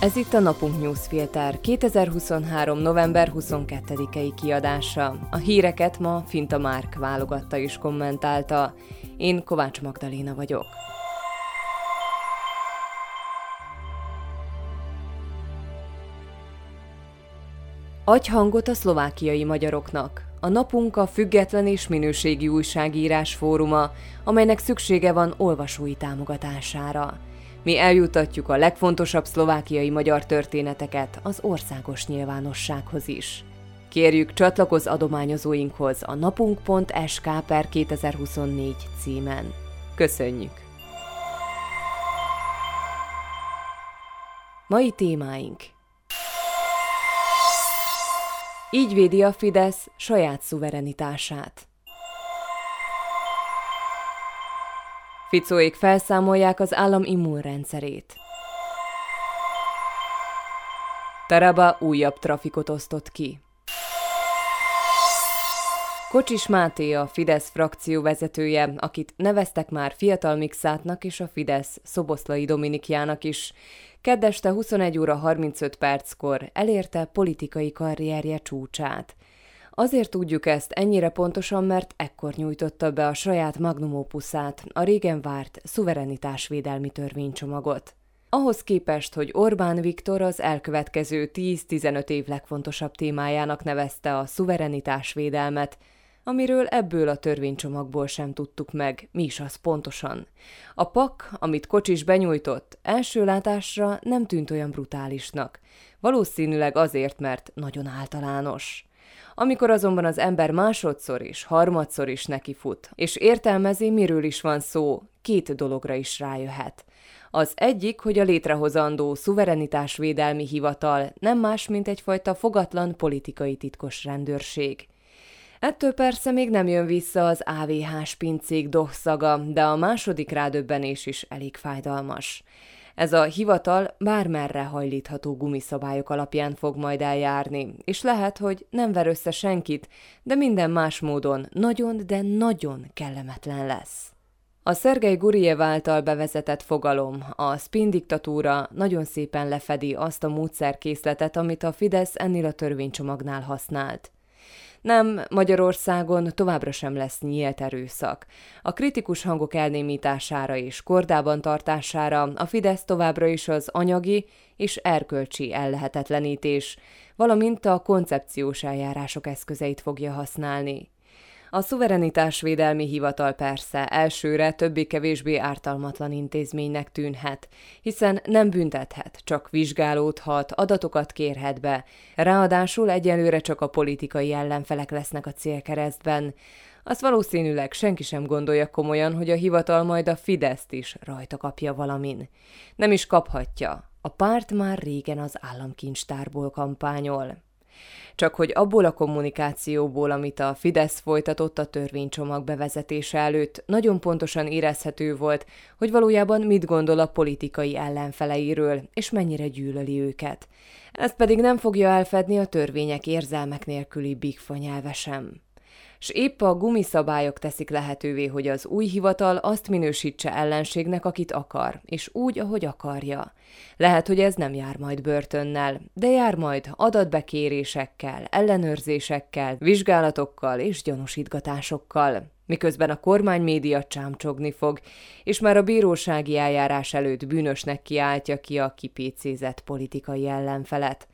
Ez itt a Napunk Newsfilter 2023. november 22-i kiadása. A híreket ma Finta Márk válogatta és kommentálta. Én Kovács Magdaléna vagyok. Adj hangot a szlovákiai magyaroknak. A napunk a független és minőségi újságírás fóruma, amelynek szüksége van olvasói támogatására. Mi eljutatjuk a legfontosabb szlovákiai magyar történeteket az országos nyilvánossághoz is. Kérjük csatlakozz adományozóinkhoz a napunk.sk per 2024 címen. Köszönjük! Mai témáink Így védi a Fidesz saját szuverenitását. Ficóik felszámolják az állam immunrendszerét. Taraba újabb trafikot osztott ki. Kocsis Máté a Fidesz frakció vezetője, akit neveztek már Fiatal Mixátnak és a Fidesz Szoboszlai Dominikjának is, keddeste 21 óra 35 perckor elérte politikai karrierje csúcsát. Azért tudjuk ezt ennyire pontosan, mert ekkor nyújtotta be a saját magnum opusát, a régen várt szuverenitásvédelmi törvénycsomagot. Ahhoz képest, hogy Orbán Viktor az elkövetkező 10-15 év legfontosabb témájának nevezte a szuverenitásvédelmet, amiről ebből a törvénycsomagból sem tudtuk meg, mi is az pontosan. A pak, amit Kocsis benyújtott, első látásra nem tűnt olyan brutálisnak. Valószínűleg azért, mert nagyon általános. Amikor azonban az ember másodszor is, harmadszor is nekifut, és értelmezi, miről is van szó, két dologra is rájöhet. Az egyik, hogy a létrehozandó szuverenitásvédelmi hivatal nem más, mint egyfajta fogatlan politikai titkos rendőrség. Ettől persze még nem jön vissza az AVH spincék dohszaga, de a második rádöbbenés is elég fájdalmas. Ez a hivatal bármerre hajlítható gumiszabályok alapján fog majd eljárni, és lehet, hogy nem ver össze senkit, de minden más módon nagyon, de nagyon kellemetlen lesz. A Szergei Guriev által bevezetett fogalom, a spin diktatúra nagyon szépen lefedi azt a módszerkészletet, amit a Fidesz ennél a törvénycsomagnál használt. Nem, Magyarországon továbbra sem lesz nyílt erőszak. A kritikus hangok elnémítására és kordában tartására a Fidesz továbbra is az anyagi és erkölcsi ellehetetlenítés, valamint a koncepciós eljárások eszközeit fogja használni. A szuverenitásvédelmi hivatal persze elsőre többé-kevésbé ártalmatlan intézménynek tűnhet, hiszen nem büntethet, csak vizsgálódhat, adatokat kérhet be, ráadásul egyelőre csak a politikai ellenfelek lesznek a célkeresztben. Azt valószínűleg senki sem gondolja komolyan, hogy a hivatal majd a Fideszt is rajta kapja valamin. Nem is kaphatja. A párt már régen az államkincstárból kampányol. Csak hogy abból a kommunikációból, amit a Fidesz folytatott a törvénycsomag bevezetése előtt, nagyon pontosan érezhető volt, hogy valójában mit gondol a politikai ellenfeleiről, és mennyire gyűlöli őket. Ezt pedig nem fogja elfedni a törvények érzelmek nélküli bigfa nyelve sem s épp a gumiszabályok teszik lehetővé, hogy az új hivatal azt minősítse ellenségnek, akit akar, és úgy, ahogy akarja. Lehet, hogy ez nem jár majd börtönnel, de jár majd adatbekérésekkel, ellenőrzésekkel, vizsgálatokkal és gyanúsítgatásokkal miközben a kormány média csámcsogni fog, és már a bírósági eljárás előtt bűnösnek kiáltja ki a kipécézett politikai ellenfelet.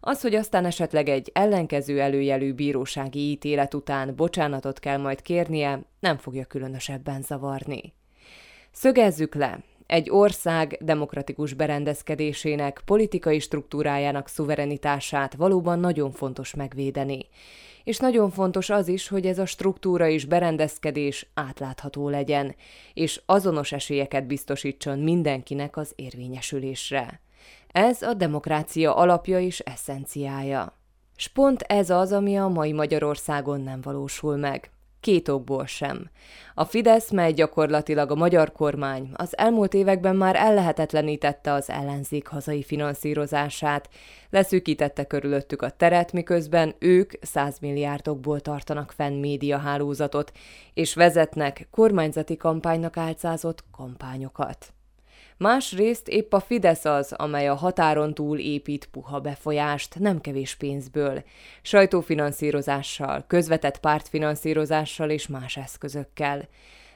Az, hogy aztán esetleg egy ellenkező előjelű bírósági ítélet után bocsánatot kell majd kérnie, nem fogja különösebben zavarni. Szögezzük le, egy ország demokratikus berendezkedésének, politikai struktúrájának szuverenitását valóban nagyon fontos megvédeni. És nagyon fontos az is, hogy ez a struktúra és berendezkedés átlátható legyen, és azonos esélyeket biztosítson mindenkinek az érvényesülésre. Ez a demokrácia alapja és eszenciája. S pont ez az, ami a mai Magyarországon nem valósul meg. Két okból sem. A Fidesz, mely gyakorlatilag a magyar kormány, az elmúlt években már ellehetetlenítette az ellenzék hazai finanszírozását, leszűkítette körülöttük a teret, miközben ők százmilliárdokból tartanak fenn médiahálózatot, és vezetnek kormányzati kampánynak álcázott kampányokat. Másrészt épp a Fidesz az, amely a határon túl épít puha befolyást, nem kevés pénzből, sajtófinanszírozással, közvetett pártfinanszírozással és más eszközökkel.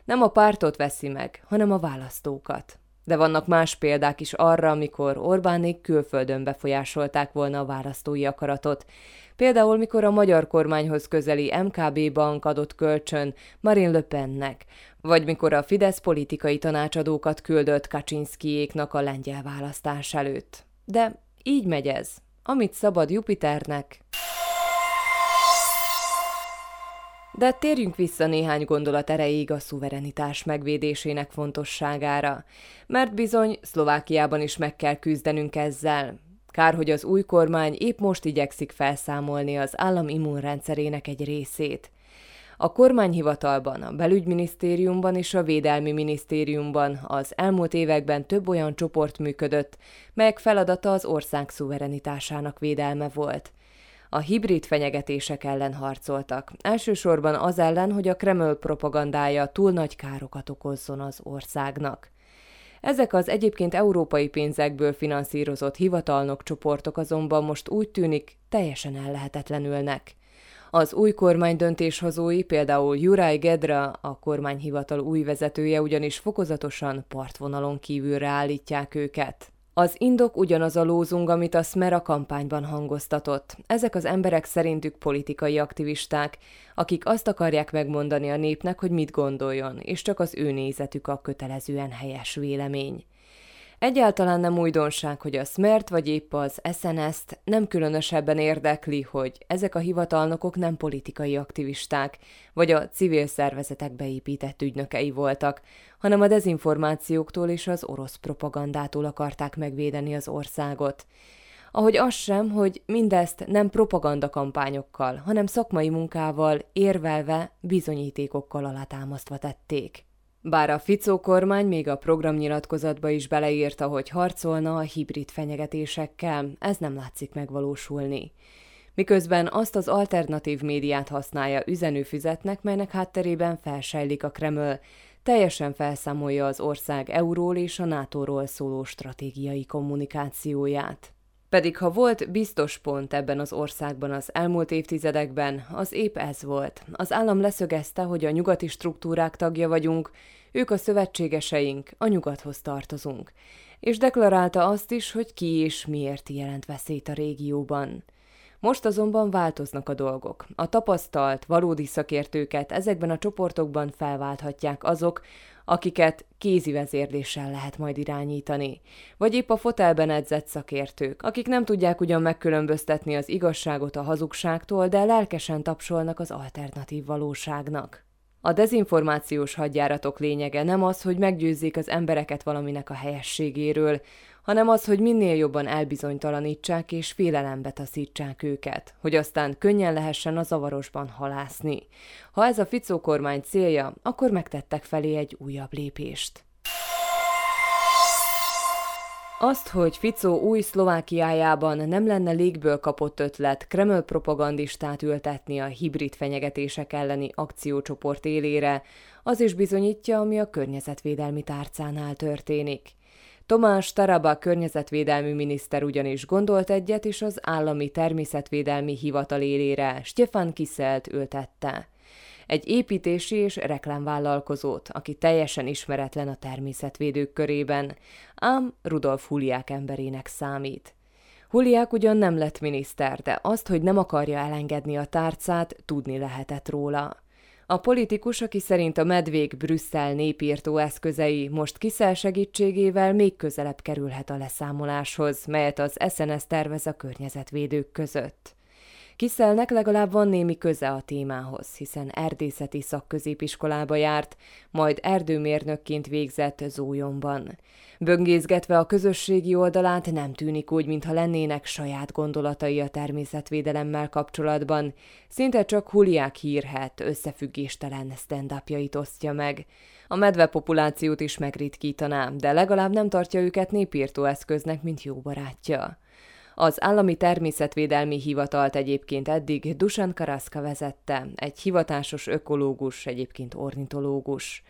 Nem a pártot veszi meg, hanem a választókat. De vannak más példák is arra, amikor Orbánék külföldön befolyásolták volna a választói akaratot. Például, mikor a magyar kormányhoz közeli MKB bank adott kölcsön Marine Le Pennek, vagy mikor a Fidesz politikai tanácsadókat küldött Kaczynszkijéknak a lengyel választás előtt. De így megy ez. Amit szabad Jupiternek, De térjünk vissza néhány gondolat erejéig a szuverenitás megvédésének fontosságára, mert bizony Szlovákiában is meg kell küzdenünk ezzel. Kár, hogy az új kormány épp most igyekszik felszámolni az állam immunrendszerének egy részét. A kormányhivatalban, a belügyminisztériumban és a védelmi minisztériumban az elmúlt években több olyan csoport működött, melyek feladata az ország szuverenitásának védelme volt – a hibrid fenyegetések ellen harcoltak. Elsősorban az ellen, hogy a Kreml propagandája túl nagy károkat okozzon az országnak. Ezek az egyébként európai pénzekből finanszírozott hivatalnok csoportok azonban most úgy tűnik teljesen ellehetetlenülnek. Az új kormány döntéshozói, például Juraj Gedra, a kormányhivatal új vezetője ugyanis fokozatosan partvonalon kívülre állítják őket. Az indok ugyanaz a lózung, amit a Smera kampányban hangoztatott. Ezek az emberek szerintük politikai aktivisták, akik azt akarják megmondani a népnek, hogy mit gondoljon, és csak az ő nézetük a kötelezően helyes vélemény. Egyáltalán nem újdonság, hogy a Smert vagy épp az SNS-t nem különösebben érdekli, hogy ezek a hivatalnokok nem politikai aktivisták, vagy a civil szervezetek beépített ügynökei voltak, hanem a dezinformációktól és az orosz propagandától akarták megvédeni az országot. Ahogy az sem, hogy mindezt nem propagandakampányokkal, hanem szakmai munkával, érvelve, bizonyítékokkal alátámasztva tették. Bár a Ficó kormány még a programnyilatkozatba is beleírta, hogy harcolna a hibrid fenyegetésekkel, ez nem látszik megvalósulni. Miközben azt az alternatív médiát használja üzenőfüzetnek, melynek hátterében felsejlik a Kreml, teljesen felszámolja az ország euróról és a NATO-ról szóló stratégiai kommunikációját. Pedig ha volt biztos pont ebben az országban az elmúlt évtizedekben, az épp ez volt. Az állam leszögezte, hogy a nyugati struktúrák tagja vagyunk, ők a szövetségeseink, a nyugathoz tartozunk. És deklarálta azt is, hogy ki és miért jelent veszélyt a régióban. Most azonban változnak a dolgok. A tapasztalt, valódi szakértőket ezekben a csoportokban felválthatják azok, akiket kézi vezérléssel lehet majd irányítani, vagy épp a fotelben edzett szakértők, akik nem tudják ugyan megkülönböztetni az igazságot a hazugságtól, de lelkesen tapsolnak az alternatív valóságnak. A dezinformációs hadjáratok lényege nem az, hogy meggyőzzék az embereket valaminek a helyességéről, hanem az, hogy minél jobban elbizonytalanítsák és félelembe taszítsák őket, hogy aztán könnyen lehessen a zavarosban halászni. Ha ez a Ficó kormány célja, akkor megtettek felé egy újabb lépést. Azt, hogy Ficó új Szlovákiájában nem lenne légből kapott ötlet Kreml propagandistát ültetni a hibrid fenyegetések elleni akciócsoport élére, az is bizonyítja, ami a környezetvédelmi tárcánál történik. Tomás Taraba környezetvédelmi miniszter ugyanis gondolt egyet, és az állami természetvédelmi hivatal élére Stefan Kiszelt ültette. Egy építési és reklámvállalkozót, aki teljesen ismeretlen a természetvédők körében, ám Rudolf Huliák emberének számít. Huliák ugyan nem lett miniszter, de azt, hogy nem akarja elengedni a tárcát, tudni lehetett róla. A politikus, aki szerint a medvék Brüsszel népírtó eszközei most Kiszel segítségével még közelebb kerülhet a leszámoláshoz, melyet az SNS tervez a környezetvédők között. Kiszelnek legalább van némi köze a témához, hiszen erdészeti szakközépiskolába járt, majd erdőmérnökként végzett Zójonban. Böngészgetve a közösségi oldalát nem tűnik úgy, mintha lennének saját gondolatai a természetvédelemmel kapcsolatban, szinte csak huliák hírhet, összefüggéstelen stand osztja meg. A medve populációt is megritkítaná, de legalább nem tartja őket népírtó eszköznek, mint jó barátja. Az állami természetvédelmi hivatalt egyébként eddig Dusan Karaszka vezette, egy hivatásos ökológus, egyébként ornitológus.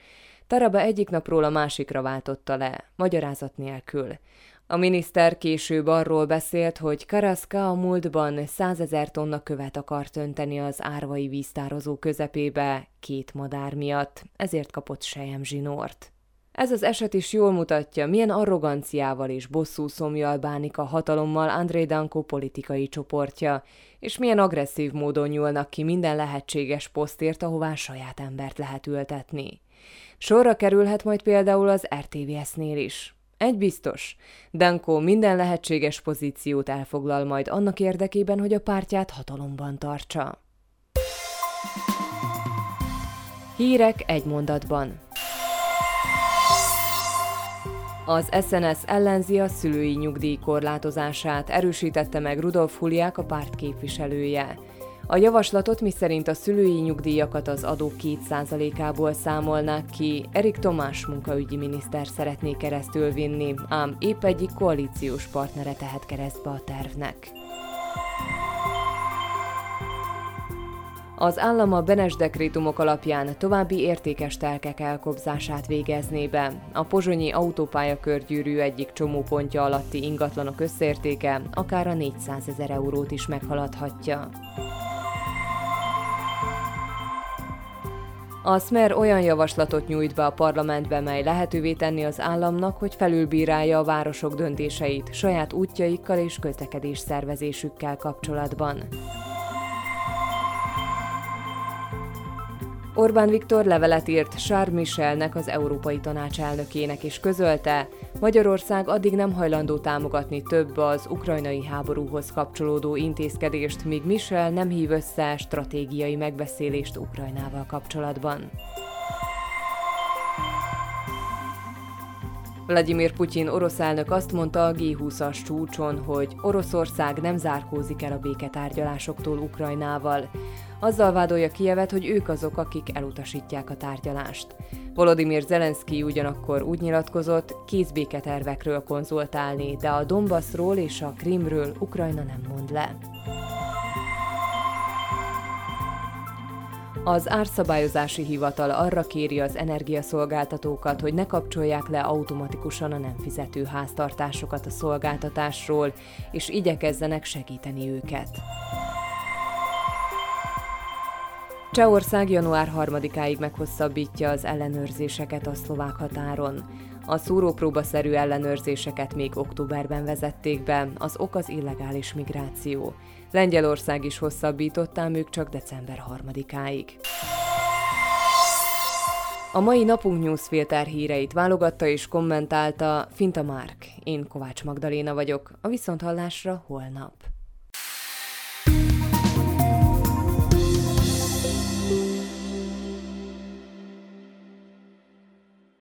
Taraba egyik napról a másikra váltotta le, magyarázat nélkül. A miniszter később arról beszélt, hogy Karaszka a múltban százezer tonna követ akart önteni az árvai víztározó közepébe két madár miatt, ezért kapott sejem zsinort. Ez az eset is jól mutatja, milyen arroganciával és bosszú szomjal bánik a hatalommal André Danko politikai csoportja, és milyen agresszív módon nyúlnak ki minden lehetséges posztért, ahová saját embert lehet ültetni. Sorra kerülhet majd például az RTVS-nél is. Egy biztos, Danko minden lehetséges pozíciót elfoglal majd annak érdekében, hogy a pártját hatalomban tartsa. Hírek egy mondatban. Az SNS ellenzi a szülői nyugdíj korlátozását, erősítette meg Rudolf Huliák a párt képviselője. A javaslatot, miszerint a szülői nyugdíjakat az adó 2%-ából számolnák ki, Erik Tomás munkaügyi miniszter szeretné keresztül vinni, ám épp egyik koalíciós partnere tehet keresztbe a tervnek. Az állam a Benes dekrétumok alapján további értékes telkek elkobzását végezné be. A pozsonyi autópályakörgyűrű egyik csomópontja alatti ingatlanok összértéke akár a 400 ezer eurót is meghaladhatja. A Smer olyan javaslatot nyújt be a parlamentbe, mely lehetővé tenni az államnak, hogy felülbírálja a városok döntéseit saját útjaikkal és közlekedés szervezésükkel kapcsolatban. Orbán Viktor levelet írt Charles Michelnek, az Európai Tanács elnökének, és közölte, Magyarország addig nem hajlandó támogatni több az ukrajnai háborúhoz kapcsolódó intézkedést, míg Michel nem hív össze stratégiai megbeszélést Ukrajnával kapcsolatban. Vladimir Putyin orosz elnök azt mondta a G20-as csúcson, hogy Oroszország nem zárkózik el a béketárgyalásoktól Ukrajnával. Azzal vádolja Kievet, hogy ők azok, akik elutasítják a tárgyalást. Volodymyr Zelenszky ugyanakkor úgy nyilatkozott, kézbéketervekről konzultálni, de a Donbassról és a Krimről Ukrajna nem mond le. Az árszabályozási hivatal arra kéri az energiaszolgáltatókat, hogy ne kapcsolják le automatikusan a nem fizető háztartásokat a szolgáltatásról, és igyekezzenek segíteni őket. Csehország január 3-áig meghosszabbítja az ellenőrzéseket a szlovák határon. A szúrópróbaszerű ellenőrzéseket még októberben vezették be, az ok az illegális migráció. Lengyelország is hosszabbította, ők csak december 3-áig. A mai napunk newsfilter híreit válogatta és kommentálta Finta Márk. Én Kovács Magdaléna vagyok, a Viszonthallásra holnap.